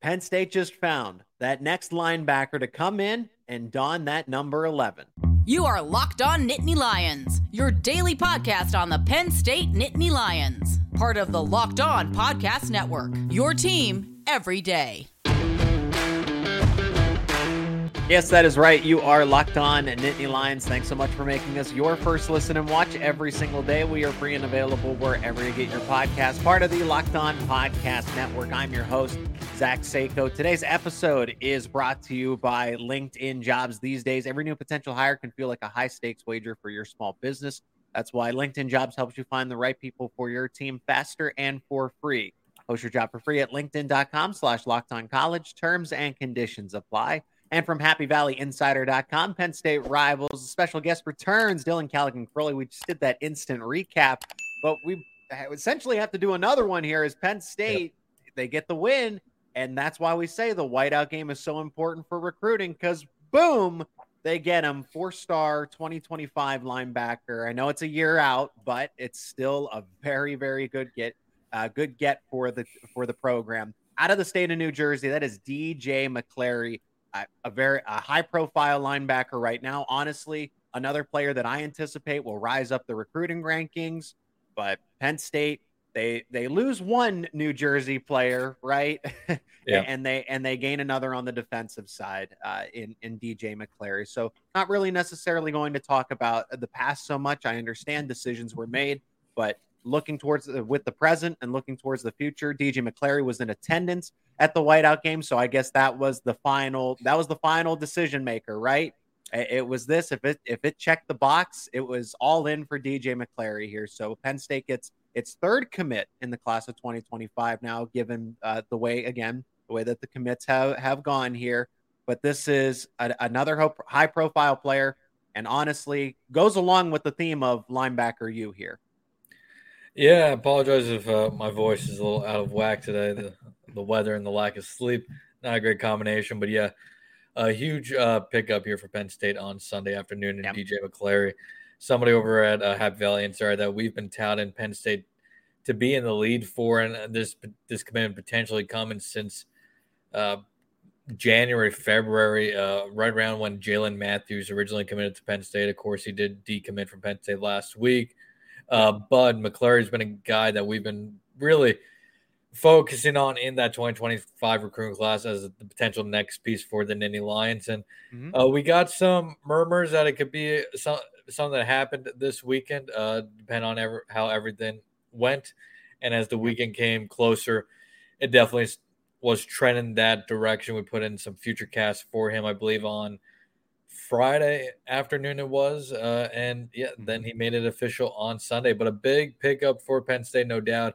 Penn State just found that next linebacker to come in and don that number 11. You are Locked On Nittany Lions, your daily podcast on the Penn State Nittany Lions, part of the Locked On Podcast Network. Your team every day. Yes, that is right. You are locked on Nittany Lions. Thanks so much for making us your first listen and watch every single day. We are free and available wherever you get your podcast, part of the Locked On Podcast Network. I'm your host, Zach Seyko. Today's episode is brought to you by LinkedIn Jobs. These days, every new potential hire can feel like a high stakes wager for your small business. That's why LinkedIn Jobs helps you find the right people for your team faster and for free. Post your job for free at linkedin.com slash locked on college. Terms and conditions apply. And from HappyValleyInsider.com, Penn State rivals, special guest returns, Dylan Callaghan Croley. We just did that instant recap, but we essentially have to do another one here as Penn State, yep. they get the win. And that's why we say the whiteout game is so important for recruiting because boom, they get him four star 2025 linebacker. I know it's a year out, but it's still a very, very good get, uh, good get for the for the program. Out of the state of New Jersey, that is DJ McClary a very a high profile linebacker right now. Honestly, another player that I anticipate will rise up the recruiting rankings. But Penn State, they they lose one New Jersey player, right? Yeah. and they and they gain another on the defensive side uh, in in DJ McClary. So not really necessarily going to talk about the past so much. I understand decisions were made, but looking towards the, with the present and looking towards the future. DJ McClary was in attendance at the whiteout game, so I guess that was the final. That was the final decision maker, right? It was this. If it if it checked the box, it was all in for DJ McClary here. So Penn State gets its third commit in the class of 2025 now, given uh, the way again the way that the commits have have gone here. But this is a, another high profile player, and honestly goes along with the theme of linebacker you here. Yeah, I apologize if uh, my voice is a little out of whack today. The, the weather and the lack of sleep, not a great combination. But yeah, a huge uh, pickup here for Penn State on Sunday afternoon and yep. DJ McClary, somebody over at uh, Happy Valley Insider that we've been touting Penn State to be in the lead for, and this this commitment potentially coming since uh, January, February, uh, right around when Jalen Matthews originally committed to Penn State. Of course, he did decommit from Penn State last week. Uh, Bud McClary's been a guy that we've been really focusing on in that 2025 recruiting class as the potential next piece for the Nittany Lions. And mm-hmm. uh, we got some murmurs that it could be some, something that happened this weekend, uh, depending on ever, how everything went. And as the weekend came closer, it definitely was trending that direction. We put in some future casts for him, I believe, on Friday afternoon it was, uh, and yeah, then he made it official on Sunday. But a big pickup for Penn State, no doubt.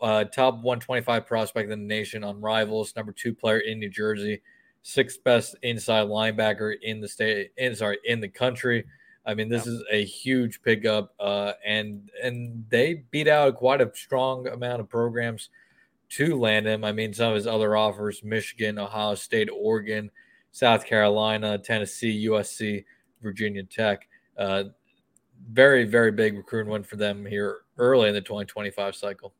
Uh, top 125 prospect in the nation on Rivals, number two player in New Jersey, sixth best inside linebacker in the state, in sorry, in the country. I mean, this yeah. is a huge pickup, uh, and and they beat out quite a strong amount of programs to land him. I mean, some of his other offers: Michigan, Ohio State, Oregon South Carolina, Tennessee, USC, Virginia Tech. Uh, very, very big recruiting win for them here early in the 2025 cycle.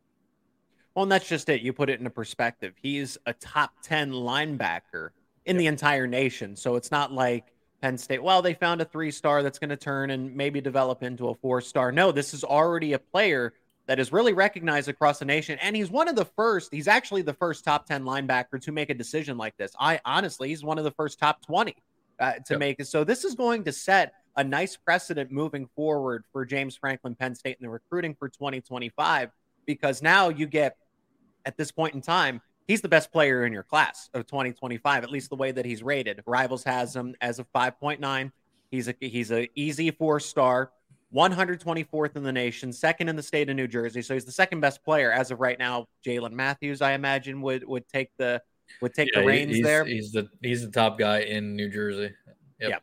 Well, and that's just it. You put it into perspective. He's a top 10 linebacker in yep. the entire nation. So it's not like Penn State, well, they found a three star that's going to turn and maybe develop into a four star. No, this is already a player that is really recognized across the nation. And he's one of the first, he's actually the first top 10 linebacker to make a decision like this. I honestly, he's one of the first top 20 uh, to yep. make it. So this is going to set a nice precedent moving forward for James Franklin Penn State in the recruiting for 2025 because now you get at this point in time he's the best player in your class of 2025 at least the way that he's rated rivals has him as a 5.9 he's a he's a easy four star 124th in the nation, second in the state of New Jersey. So he's the second best player as of right now. Jalen Matthews, I imagine, would would take the would take yeah, the reins he's, there. He's the he's the top guy in New Jersey. Yep. Yeah.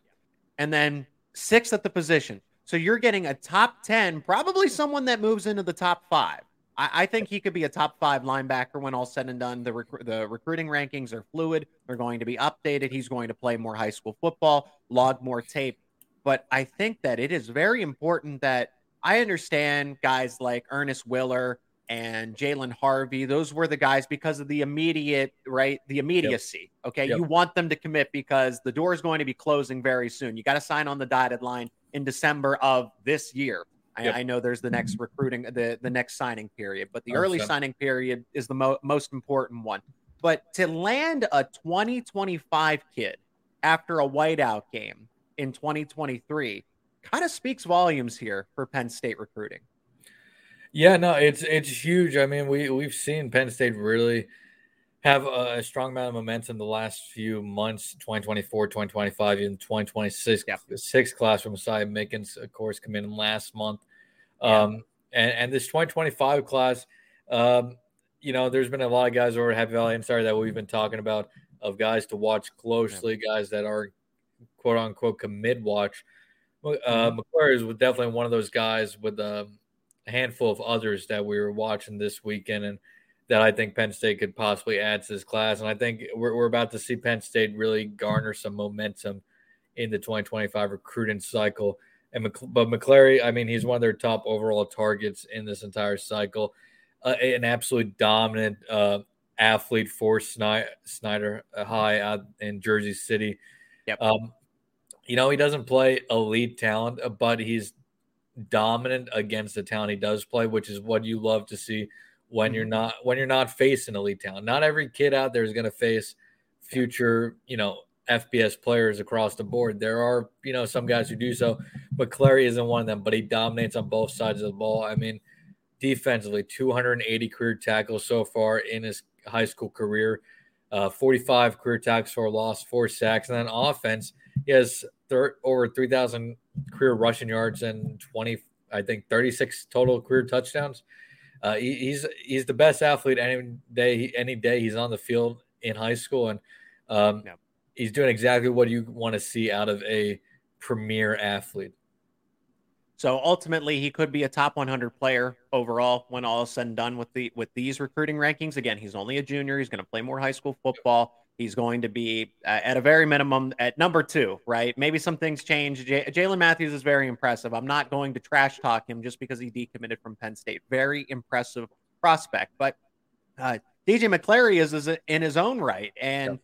And then sixth at the position. So you're getting a top 10, probably someone that moves into the top five. I, I think he could be a top five linebacker when all said and done. The, rec- the recruiting rankings are fluid. They're going to be updated. He's going to play more high school football, log more tape. But I think that it is very important that I understand guys like Ernest Willor and Jalen Harvey. Those were the guys because of the immediate, right? The immediacy. Yep. Okay. Yep. You want them to commit because the door is going to be closing very soon. You got to sign on the dotted line in December of this year. Yep. I, I, know there's the next recruiting, the, the next signing period, but the 100%. early signing period is the mo- most important one. But to land a 2025 kid after a whiteout game in 2023 kind of speaks volumes here for Penn State recruiting. Yeah, no, it's it's huge. I mean, we we've seen Penn State really have a, strong amount of momentum the last few months 2024 2025 even 2026 yeah. six class from Messiah Mickens of course come in last month yeah. um, and, and this 2025 class um, you know there's been a lot of guys over at Happy Valley I'm sorry that we've been talking about of guys to watch closely, yeah. guys that are quote unquote commit watch. Uh, mm-hmm. Was definitely one of those guys with um, a handful of others that we were watching this weekend and that I think Penn State could possibly add to this class. And I think we're, we're about to see Penn State really garner some momentum in the 2025 recruiting cycle. And but McClary, I mean, he's one of their top overall targets in this entire cycle. Uh, an absolutely dominant uh, athlete for Snyder High out in Jersey City. Yep. Um, you know, he doesn't play elite talent, uh, but he's dominant against the talent he does play, which is what you love to see when you're mm-hmm. not when you're not facing elite talent. Not every kid out there is going to face future, you know, FBS players across the board. There are, you know, some guys who do so, but Clary isn't one of them. But he dominates on both sides of the ball. I mean, defensively, 280 career tackles so far in his high school career. Uh, 45 career tackles for loss, four sacks, and then offense, he has thir- over 3,000 career rushing yards and 20, I think, 36 total career touchdowns. Uh, he, he's he's the best athlete any day any day he's on the field in high school, and um, yeah. he's doing exactly what you want to see out of a premier athlete. So ultimately, he could be a top 100 player overall when all is said and done with the with these recruiting rankings. Again, he's only a junior. He's going to play more high school football. He's going to be uh, at a very minimum at number two, right? Maybe some things change. J- Jalen Matthews is very impressive. I'm not going to trash talk him just because he decommitted from Penn State. Very impressive prospect, but uh, DJ McClary is, is in his own right, and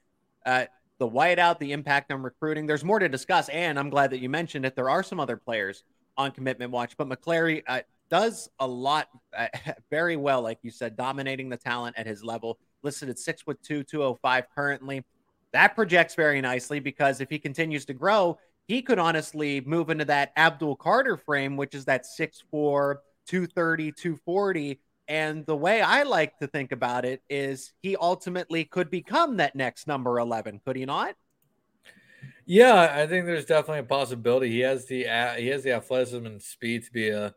uh, the whiteout, the impact on recruiting. There's more to discuss, and I'm glad that you mentioned it. There are some other players on commitment watch. But McClary uh, does a lot uh, very well, like you said, dominating the talent at his level. Listed at six foot two, 205 currently. That projects very nicely because if he continues to grow, he could honestly move into that Abdul Carter frame, which is that 6'4, 230, 240. And the way I like to think about it is he ultimately could become that next number 11, could he not? Yeah, I think there's definitely a possibility. He has the he has the athleticism and speed to be a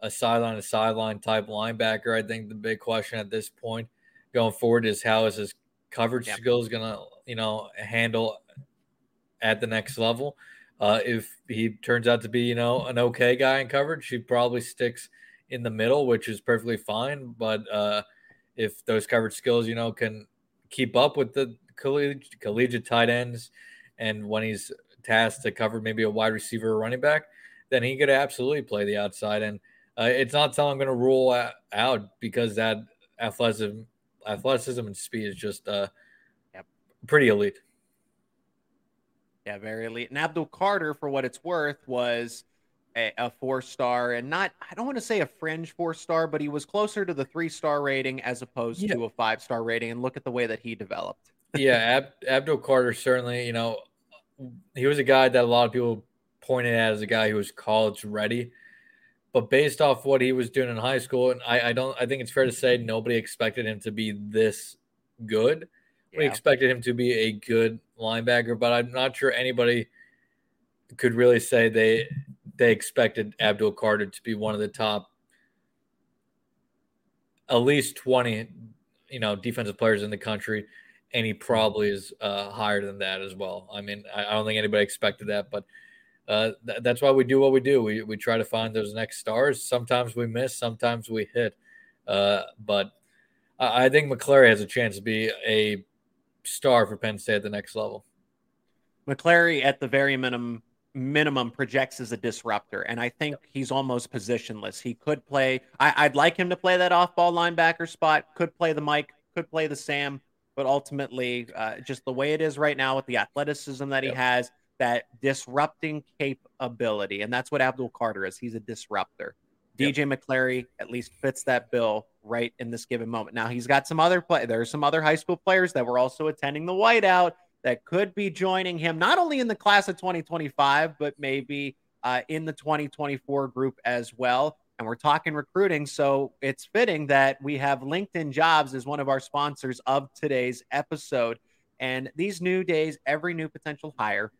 a sideline to sideline type linebacker. I think the big question at this point going forward is how is his coverage yep. skills going to you know handle at the next level. Uh, if he turns out to be you know an okay guy in coverage, he probably sticks in the middle, which is perfectly fine. But uh, if those coverage skills you know can keep up with the collegiate, collegiate tight ends and when he's tasked to cover maybe a wide receiver or running back, then he could absolutely play the outside. And uh, it's not something I'm going to rule out because that athleticism, athleticism and speed is just uh, yep. pretty elite. Yeah, very elite. And Abdul Carter, for what it's worth, was a, a four star and not, I don't want to say a fringe four star, but he was closer to the three star rating as opposed yeah. to a five star rating. And look at the way that he developed yeah, Ab- Abdul Carter certainly, you know, he was a guy that a lot of people pointed at as a guy who was college ready. But based off what he was doing in high school, and I, I don't, I think it's fair to say nobody expected him to be this good. Yeah. We expected him to be a good linebacker, but I'm not sure anybody could really say they they expected Abdul Carter to be one of the top at least 20 you know defensive players in the country and he probably is uh, higher than that as well. I mean, I, I don't think anybody expected that, but uh, th- that's why we do what we do. We we try to find those next stars. Sometimes we miss, sometimes we hit, uh, but I, I think McClary has a chance to be a star for Penn State at the next level. McClary, at the very minimum, minimum projects as a disruptor, and I think he's almost positionless. He could play. I, would like him to play that off-ball linebacker spot. Could play the Mike. Could play the Sam. But ultimately, uh, just the way it is right now with the athleticism that he yep. has, that disrupting capability, and that's what Abdul Carter is. He's a disruptor. Yep. DJ McClary at least fits that bill right in this given moment. Now he's got some other play. There's some other high school players that were also attending the whiteout that could be joining him, not only in the class of 2025, but maybe uh, in the 2024 group as well. And we're talking recruiting, so it's fitting that we have LinkedIn Jobs as one of our sponsors of today's episode. And these new days, every new potential hire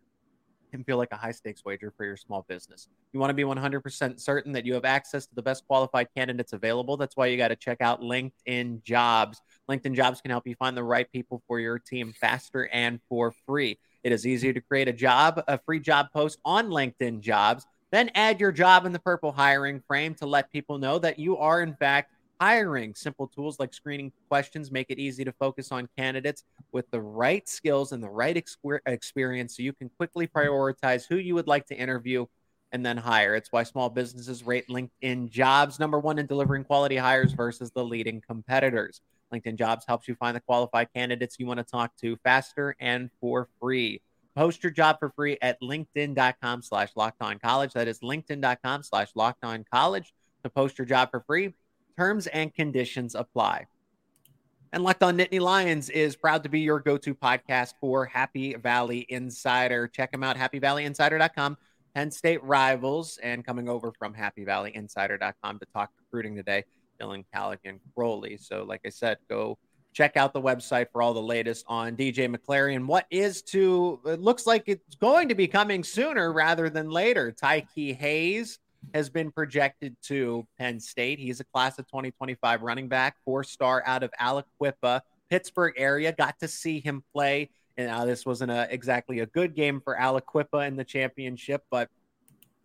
can feel like a high stakes wager for your small business. You want to be 100% certain that you have access to the best qualified candidates available. That's why you got to check out LinkedIn Jobs. LinkedIn Jobs can help you find the right people for your team faster and for free. It is easier to create a job, a free job post on LinkedIn Jobs, then add your job in the purple hiring frame to let people know that you are, in fact, hiring. Simple tools like screening questions make it easy to focus on candidates with the right skills and the right experience so you can quickly prioritize who you would like to interview and then hire. It's why small businesses rate LinkedIn jobs number one in delivering quality hires versus the leading competitors. LinkedIn Jobs helps you find the qualified candidates you want to talk to faster and for free. Post your job for free at linkedin.com slash locked on college. That is linkedin.com slash locked on college to post your job for free. Terms and conditions apply. And Locked On Nittany Lions is proud to be your go to podcast for Happy Valley Insider. Check them out, happyvalleyinsider.com. Penn State rivals, and coming over from happyvalleyinsider.com to talk recruiting today, Dylan Callaghan Croley. So, like I said, go check out the website for all the latest on DJ McClary and what is to, it looks like it's going to be coming sooner rather than later. Tiqwai Hayes has been projected to Penn State. He's a class of 2025 running back, four star out of Aliquippa, Pittsburgh area. Got to see him play. And uh, this wasn't a, exactly a good game for Aliquippa in the championship, but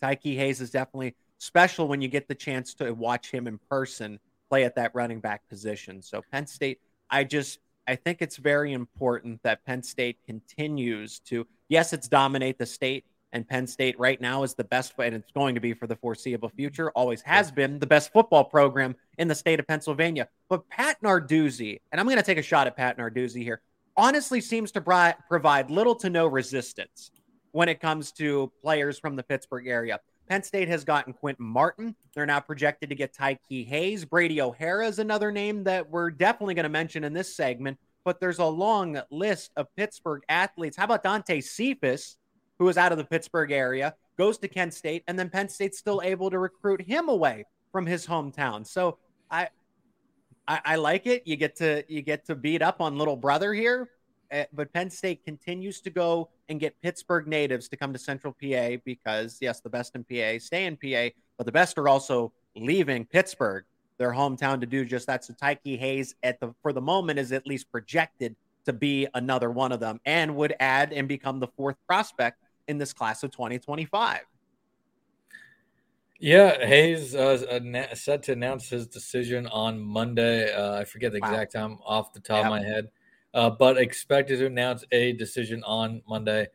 Tiqwai Hayes is definitely special when you get the chance to watch him in person play at that running back position. So Penn State, I just I think it's very important that Penn State continues to yes, it's dominate the state, and Penn State right now is the best, way and it's going to be for the foreseeable future, always has been the best football program in the state of Pennsylvania. But Pat Narduzzi, and I'm going to take a shot at Pat Narduzzi here, honestly seems to bri- provide little to no resistance when it comes to players from the Pittsburgh area. Penn State has gotten Quinton Martin. They're now projected to get Tiqwai Hayes. Brady O'Hara is another name that we're definitely going to mention in this segment, but there's a long list of Pittsburgh athletes. How about Dante Cephas? who is out of the Pittsburgh area, goes to Kent State, and then Penn State's still able to recruit him away from his hometown. So I, I, I like it. You get to you get to beat up on little brother here, but Penn State continues to go and get Pittsburgh natives to come to Central PA because yes, the best in PA stay in PA, but the best are also leaving Pittsburgh, their hometown, to do just that. So Tiqwai Hayes, at the for the moment, is at least projected to be another one of them, and would add and become the fourth prospect in this class of 2025. Yeah, Hayes uh, set to announce his decision on Monday. Uh, I forget the exact time off the top yep. of my head, uh, but expected to announce a decision on Monday.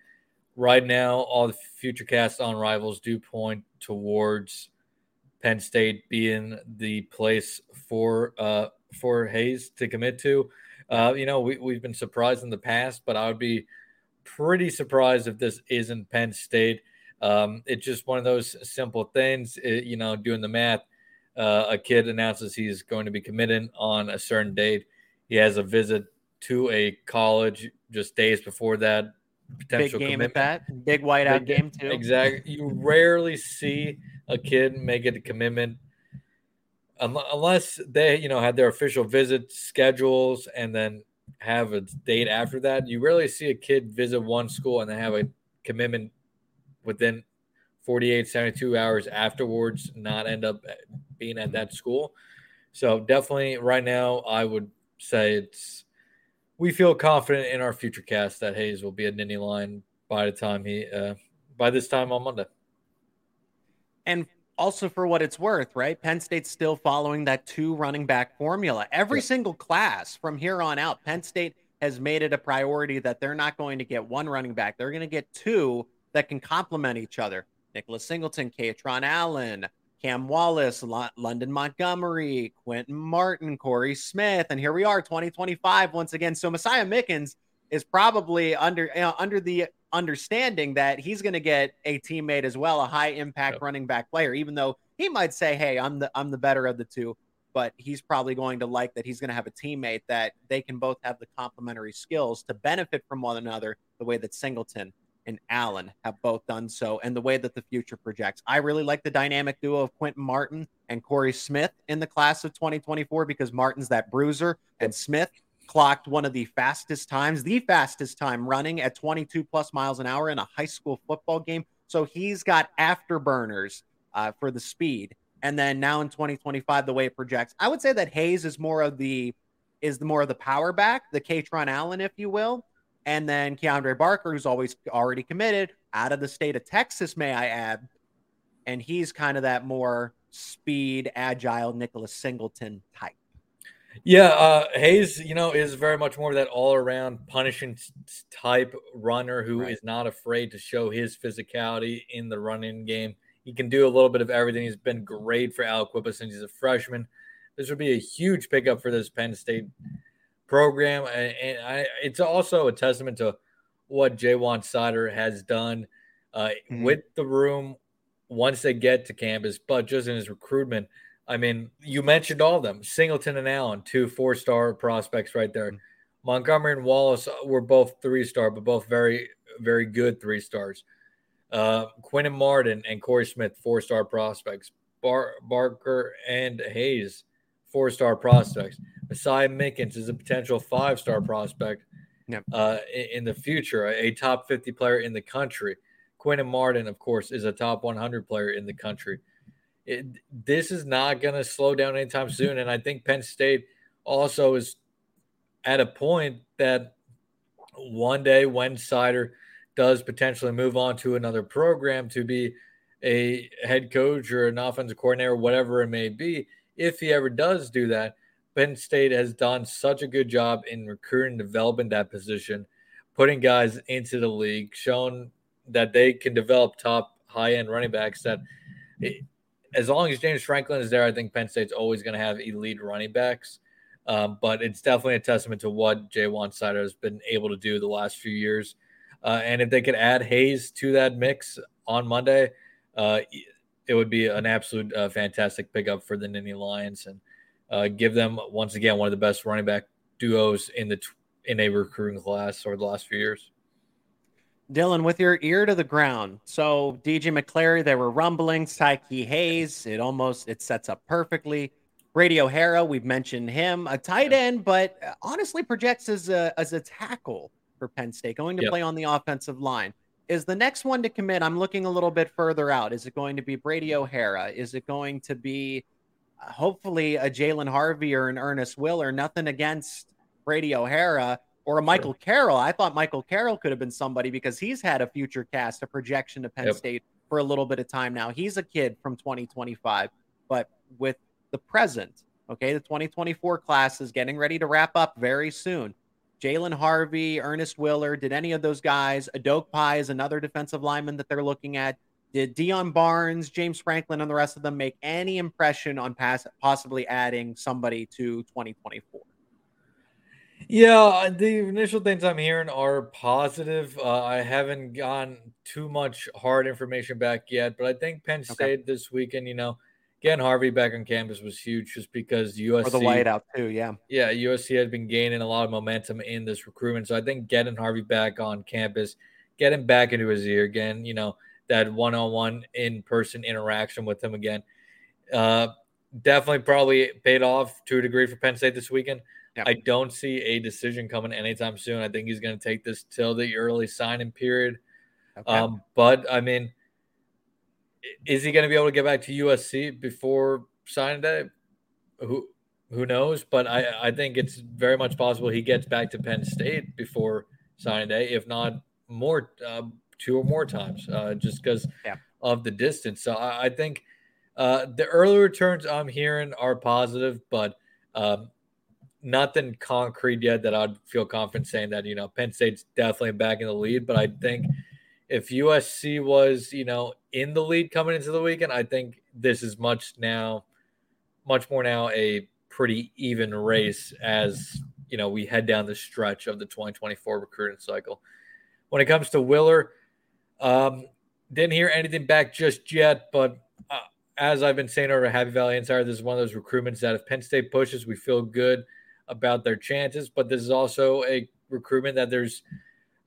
Right now, all the future casts on rivals do point towards Penn State being the place for uh, for Hayes to commit to. Uh, you know, we, we've been surprised in the past, but I would be pretty surprised if this isn't Penn State. Um, it's just one of those simple things. It, you know, doing the math, uh, a kid announces he's going to be committed on a certain date. He has a visit to a college just days before that. Potential big game commitment. at that. Big whiteout big, game too. Exactly. You rarely see a kid make it a commitment unless they, you know, had their official visit schedules and then have a date after that. You rarely see a kid visit one school and then have a commitment within 48, 72 hours afterwards, not end up being at that school. So definitely right now, I would say it's we feel confident in our future cast that Hayes will be a Nittany Lion by the time he uh, by this time on Monday. And also for what it's worth, right? Penn State's still following that two running back formula. Every yeah. single class from here on out, Penn State has made it a priority that they're not going to get one running back. They're going to get two that can complement each other. Nicholas Singleton, Kaytron Allen, Cam Wallace, London Montgomery, Quinton Martin, Corey Smith, and here we are, 2025 once again. So Messiah Mickens is probably under you know, under the understanding that he's going to get a teammate as well, a high impact yep. running back player, even though he might say, "Hey, I'm the I'm the better of the two but he's probably going to like that he's going to have a teammate that they can both have the complementary skills to benefit from one another the way that Singleton and Allen have both done so and the way that the future projects. I really like the dynamic duo of Quinton Martin and Corey Smith in the class of 2024 because Martin's that bruiser and Smith clocked one of the fastest times, the fastest time running at 22 plus miles an hour in a high school football game. So he's got afterburners uh, for the speed and then now in 2025, the way it projects, I would say that Hayes is more of the is the more of the power back, the Kaytron Allen, if you will. And then Kiandrea Barker, who's always already committed out of the state of Texas, may I add. And he's kind of that more speed, agile Nicholas Singleton type. Yeah, uh, Hayes, you know, is very much more of that all around punishing type runner who right. is not afraid to show his physicality in the running game. He can do a little bit of everything. He's been great for Aliquippa since he's a freshman. This would be a huge pickup for this Penn State program, and I, it's also a testament to what Ja'Juan Seider has done uh, mm-hmm. with the room once they get to campus, but just in his recruitment. I mean, you mentioned all of them Singleton and Allen, two four star prospects right there. Mm-hmm. Montgomery and Wallace were both three star, but both very, very good three stars. Uh, and Martin and Corey Smith, four star prospects. Bar- Barker and Hayes, four star prospects. Messiah Mickens is a potential five star prospect yep. uh, in, in, the future, a, a, top 50 player in the country. Quinton Martin, of course, is a top 100 player in the country. It, this is not going to slow down anytime soon. And I think Penn State also is at a point that one day when Seider does potentially move on to another program to be a head coach or an offensive coordinator, whatever it may be, if he ever does do that, Penn State has done such a good job in recruiting, developing that position, putting guys into the league, shown that they can develop top high end running backs. That it, as long as James Franklin is there, I think Penn State's always going to have elite running backs. Um, but it's definitely a testament to what Ja'Juan Seider has been able to do the last few years uh, and if they could add Hayes to that mix on Monday, uh, it would be an absolute uh, fantastic pickup for the Nittany Lions and uh, give them once again one of the best running back duos in the in a recruiting class over the last few years. Dylan, with your ear to the ground. So DJ McClary, there were rumblings. Tiqwai Hayes, it almost it sets up perfectly. Brady O'Hara, we've mentioned him, a tight end, but honestly projects as a as a tackle for Penn State, going to yep. play on the offensive line. Is the next one to commit? I'm looking a little bit further out. Is it going to be Brady O'Hara? Is it going to be uh, hopefully a Jalen Harvey or an Ernest Willor? Nothing against Brady O'Hara or a Michael sure. Carroll. I thought Michael Carroll could have been somebody because he's had a future cast, a projection to Penn yep. State for a little bit of time now. He's a kid from 2025, but with the present, okay, the 2024 class is getting ready to wrap up very soon. Jalen Harvey, Ernest Willor, did any of those guys? Edokpayi is another defensive lineman that they're looking at. Did Deion Barnes, James Franklin, and the rest of them make any impression on pass, possibly adding somebody to 2024? Yeah, the initial things I'm hearing are positive. Uh, I haven't gotten too much hard information back yet, but I think Penn State okay. this weekend, you know, getting Harvey back on campus was huge just because USC or the whiteout too, yeah. Yeah, USC has been gaining a lot of momentum in this recruitment. So I think getting Harvey back on campus, getting back into his ear again, you know, that one-on-one in-person interaction with him again. Uh, definitely probably paid off to a degree for Penn State this weekend. Yep. I don't see a decision coming anytime soon. I think he's going to take this till the early signing period. Okay. Um, but I mean, is he going to be able to get back to USC before signing day? Who who knows? But I I think it's very much possible he gets back to Penn State before signing day, if not more uh, two or more times, uh, just because yeah. of the distance. So I, I think uh, the early returns I'm hearing are positive, but um, nothing concrete yet that I'd feel confident saying that you know Penn State's definitely back in the lead. But I think if USC was, you know, in the lead coming into the weekend, I think this is much now, much more now a pretty even race as you know we head down the stretch of the 2024 recruiting cycle. When it comes to Willor, um, didn't hear anything back just yet, but uh, as I've been saying over Happy Valley Insider, this is one of those recruitments that if Penn State pushes, we feel good about their chances. But this is also a recruitment that there's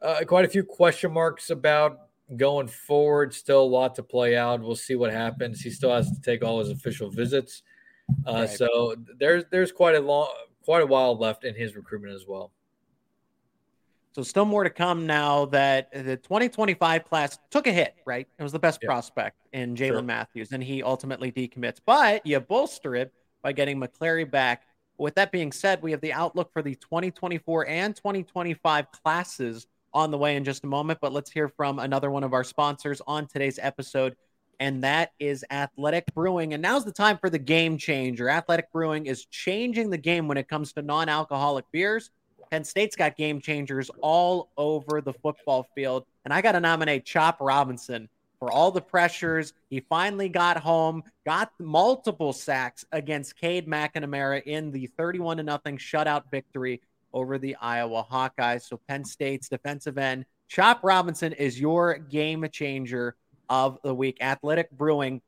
uh, quite a few question marks about going forward. Still a lot to play out. We'll see what happens. He still has to take all his official visits, uh, right. so there's there's quite a long quite a while left in his recruitment as well. So still more to come now that the 2025 class took a hit, right? It was the best prospect in Jalen sure. Matthews, and he ultimately decommits. But you bolster it by getting McClary back. With that being said, we have the outlook for the 2024 and 2025 classes on the way in just a moment. But let's hear from another one of our sponsors on today's episode, and that is Athletic Brewing. And now's the time for the game changer. Athletic Brewing is changing the game when it comes to non alcoholic beers. Penn State's got game changers all over the football field. And I got to nominate Chop Robinson for all the pressures. He finally got home, got multiple sacks against Cade McNamara in the 31 to nothing shutout victory over the Iowa Hawkeyes. So Penn State's defensive end, Chop Robinson, is your game changer of the week. Athletic Brewing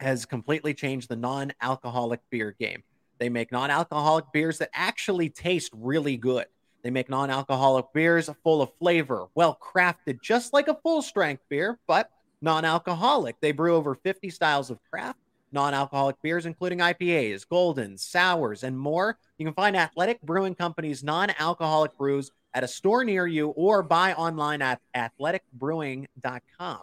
has completely changed the non alcoholic beer game. They make non alcoholic beers that actually taste really good. They make non alcoholic beers full of flavor, well crafted, just like a full strength beer, but non alcoholic. They brew over 50 styles of craft non alcoholic beers, including IPAs, Goldens, Sours, and more. You can find Athletic Brewing Company's non alcoholic brews at a store near you or buy online at athleticbrewing.com.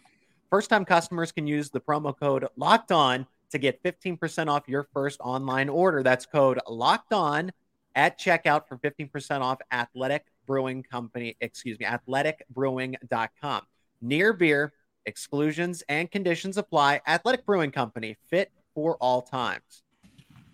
First time customers can use the promo code locked on to get 15% off your first online order. That's code locked on at checkout for 15% off Athletic Brewing Company, excuse me, athleticbrewing.com. Near beer, exclusions and conditions apply. Athletic Brewing Company, fit for all times.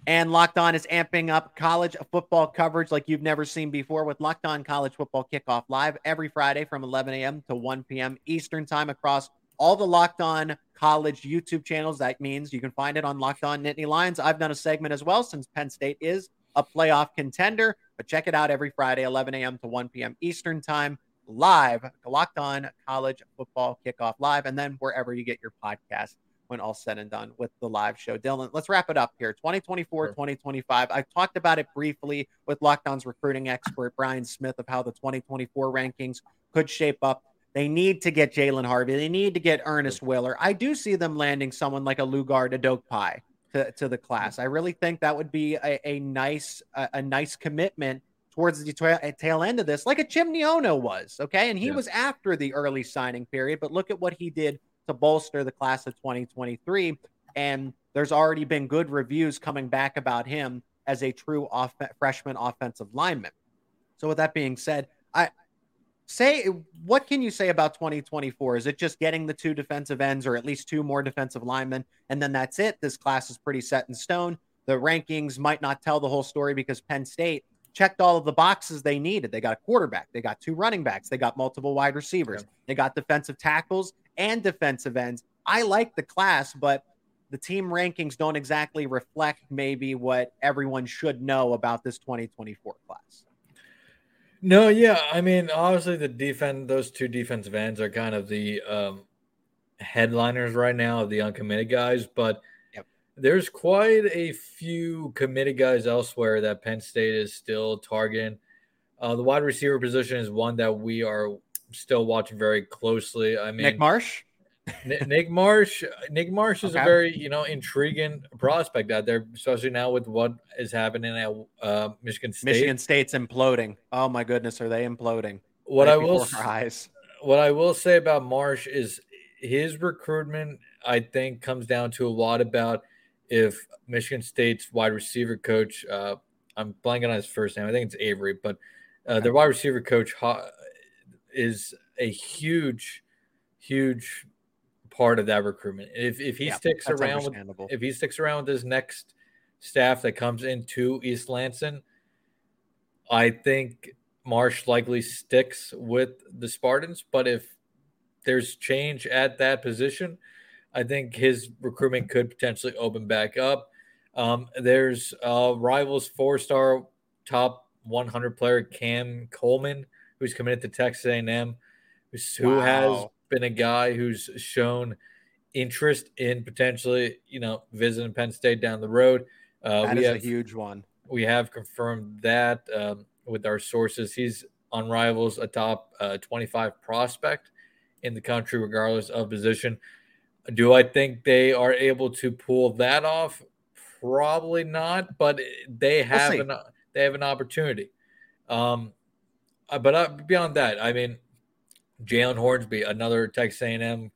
And Locked On is amping up college football coverage like you've never seen before with Locked On College Football Kickoff Live every Friday from 11 a.m. to 1 p.m. Eastern Time across all the Locked On College YouTube channels. That means you can find it on Locked On Nittany Lions. I've done a segment as well since Penn State is a playoff contender, but check it out every Friday, 11 a.m. to 1 p.m. Eastern Time, live, Locked On College Football Kickoff Live, and then wherever you get your podcast when all said and done with the live show. Dylan, let's wrap it up here. 2024, sure. 2025. I talked about it briefly with Locked On's recruiting expert, Brian Smith, of how the 2024 rankings could shape up. They need to get Jalen Harvey. They need to get Ernest Willor. I do see them landing someone like a Lugard Edokpayi to, to the class. I really think that would be a, a nice a, a, nice commitment towards the tail eh, end of this, like a Chim Neono was. Okay, and he yeah. was after the early signing period, but look at what he did to bolster the class of 2023. And there's already been good reviews coming back about him as a true off- freshman offensive lineman. So, with that being said, I say, what can you say about 2024? Is it just getting the two defensive ends or at least two more defensive linemen? And then that's it. This class is pretty set in stone. The rankings might not tell the whole story because Penn State checked all of the boxes they needed. They got a quarterback, they got two running backs, they got multiple wide receivers, yeah. they got defensive tackles and defensive ends. I like the class, but the team rankings don't exactly reflect maybe what everyone should know about this 2024 class. No, yeah, I mean, obviously the defense, those two defensive ends are kind of the um, headliners right now of the uncommitted guys, but there's quite a few committed guys elsewhere that Penn State is still targeting. Uh, the wide receiver position is one that we are still watching very closely. I mean, Nick Marsh. Nick Marsh. Nick Marsh is okay. a very you know intriguing prospect out there, especially now with what is happening at uh, Michigan State. Michigan State's imploding. Oh my goodness, are they imploding? What right I will what I will say about Marsh is his recruitment. I think comes down to a lot about if Michigan State's wide receiver coach, uh, I'm blanking on his first name. I think it's Avery, but uh, their wide receiver coach is a huge, huge part of that recruitment. If if he yeah, sticks around with if he sticks around with his next staff that comes into East Lansing, I think Marsh likely sticks with the Spartans. But if there's change at that position, I think his recruitment could potentially open back up. Um, there's uh, rivals four star top 100 player Cam Coleman, who's committed to Texas A&M, who wow. has been a guy who's shown interest in potentially, you know, visiting Penn State down the road. Uh, that we is have, a huge one. We have confirmed that um, with our sources. He's on Rivals a top uh, 25 prospect in the country, regardless of position. Do I think they are able to pull that off? Probably not, but they have we'll an they have an opportunity. Um, uh, but uh, beyond that, I mean, Jalen Hornsby, another Texas A&M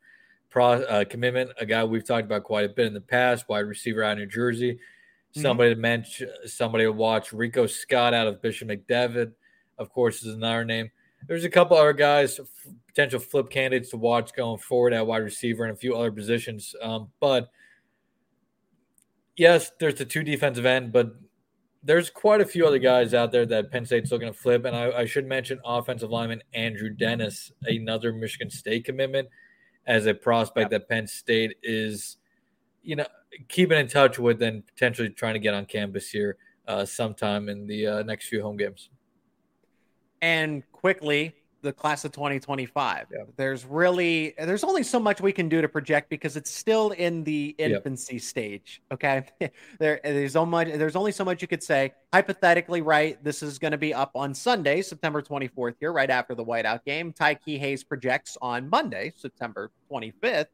pro, uh, commitment, a guy we've talked about quite a bit in the past, wide receiver out of New Jersey. Mm-hmm. Somebody to mention, somebody to watch. Rico Scott out of Bishop McDevitt, of course, is another name. There's a couple other guys, potential flip candidates to watch going forward at wide receiver and a few other positions. Um, but yes, there's the two defensive end, but there's quite a few other guys out there that Penn State's looking to flip. And I, I should mention offensive lineman Andrew Dennis, another Michigan State commitment as a prospect yep. that Penn State is, you know, keeping in touch with and potentially trying to get on campus here uh, sometime in the uh, next few home games. And quickly, the class of 2025. Yeah. There's really there's only so much we can do to project because it's still in the infancy yep. stage. Okay, there there's so much there's only so much you could say. Hypothetically, right? This is going to be up on Sunday, September 24th here, right after the whiteout game. Tiqwai Hayes projects on Monday, September 25th,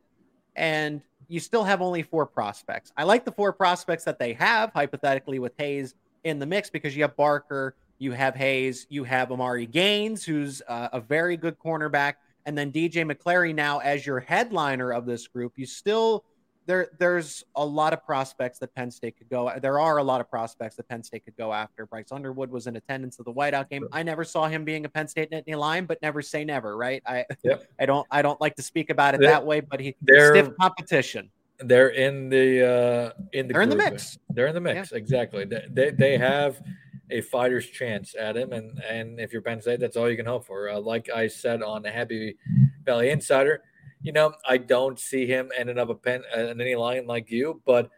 and you still have only four prospects. I like the four prospects that they have hypothetically with Hayes in the mix because you have Barker you have Hayes, you have Amari Gaines, who's uh, a very good cornerback, and then DJ McClary now as your headliner of this group. You still there there's a lot of prospects that Penn State could go. There are a lot of prospects that Penn State could go after. Bryce Underwood was in attendance of the whiteout game. I never saw him being a Penn State Nittany Lion, but never say never, right? I yep. I don't I don't like to speak about it they're, that way, but he stiff competition. They're in the uh in the they're group. in the mix. They're in the mix, yeah. exactly. They, they they have a fighter's chance at him. And and if you're Penn State, that's all you can hope for. Uh, like I said on the Happy Valley Insider, you know, I don't see him ending up a Penn an any lion like you, but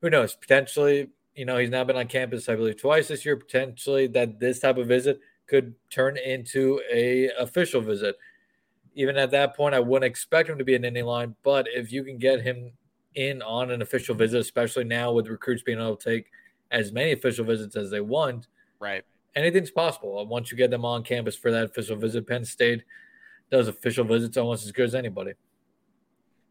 who knows? Potentially, you know, he's now been on campus, I believe, twice this year. Potentially, that this type of visit could turn into a official visit. Even at that point, I wouldn't expect him to be an Indy line, but if you can get him in on an official visit, especially now with recruits being able to take as many official visits as they want, Right. Anything's possible. Uh, once you get them on campus for that official visit, Penn State does official visits almost as good as anybody.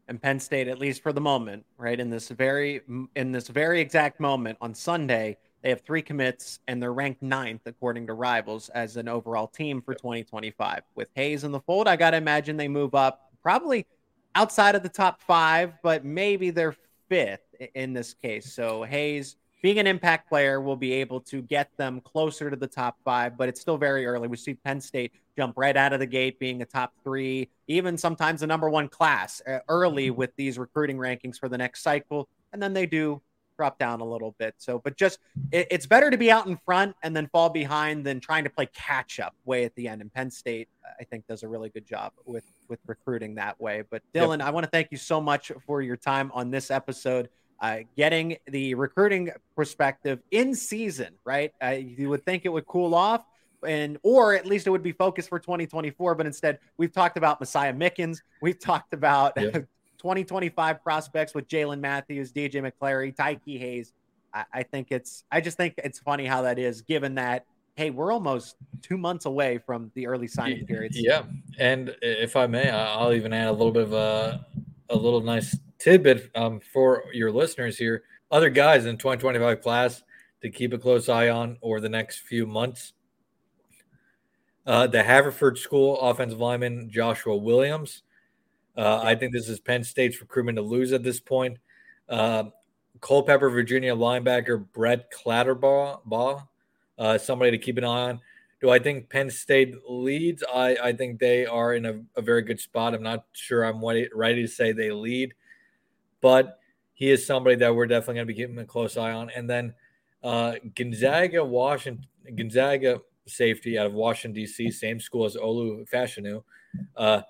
And Penn State, at least for the moment, right in this very in this very exact moment on Sunday, they have three commits and they're ranked ninth according to Rivals as an overall team for 2025. With Hayes in the fold, I got to imagine they move up probably outside of the top five, but maybe they're fifth in this case. So Hayes being an impact player will be able to get them closer to the top five, but it's still very early. We see Penn State jump right out of the gate being a top three, even sometimes the number one class uh, early mm-hmm. with these recruiting rankings for the next cycle. And then they do drop down a little bit. So, but just it, it's better to be out in front and then fall behind than trying to play catch up way at the end. And Penn State, I think, does a really good job with with recruiting that way. But Dylan, yep. I want to thank you so much for your time on this episode uh, getting the recruiting perspective in season, right? Uh, you would think it would cool off, and or at least it would be focused for 2024. But instead, we've talked about Messiah Mickens, we've talked about yeah. 2025 prospects with Jalen Matthews, DJ McClary, Tiqwai Hayes. I, I think it's, I just think it's funny how that is, given that hey, we're almost two months away from the early signing periods. Yeah, and if I may, I'll even add a little bit of a a little nice tidbit um, for your listeners here. Other guys in 2025 class to keep a close eye on over the next few months. Uh, the Haverford School offensive lineman Joshua Williams. Uh, I think this is Penn State's recruitment to lose at this point. Uh, Culpeper, Virginia linebacker Brett Clatterbaugh, uh, somebody to keep an eye on. Do I think Penn State leads? I, I think they are in a, a very good spot. I'm not sure I'm ready to say they lead but he is somebody that we're definitely going to be keeping a close eye on. And then uh, Gonzaga, Washington, Gonzaga safety out of Washington D.C., same school as Olu Fashanu. Uh,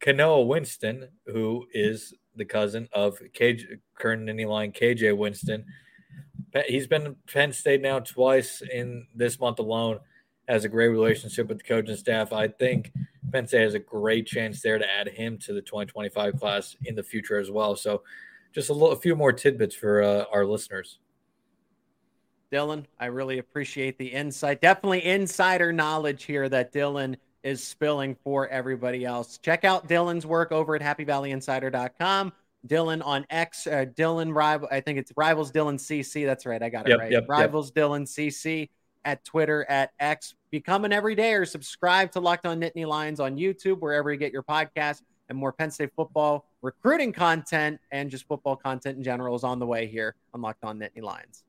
Kanoa Winston, who is the cousin of KJ, current Nittany Lion KJ Winston. He's been Penn State now twice in this month alone. Has a great relationship with the coaching staff. I think Penn State has a great chance there to add him to the 2025 class in the future as well. So, just a, little, a few more tidbits for uh, our listeners. Dylan, I really appreciate the insight. Definitely insider knowledge here that Dylan is spilling for everybody else. Check out Dylan's work over at happyvalleyinsider.com. Dylan on X, uh, Dylan Rival, I think it's Rivals Dylan CC. That's right. I got it yep, right. Yep, Rivals yep. Dylan CC at Twitter, at X. Become an everydayer. Subscribe to Locked On Nittany Lions on YouTube, wherever you get your podcast, and more Penn State football recruiting content and just football content in general is on the way here on Locked On Nittany Lions.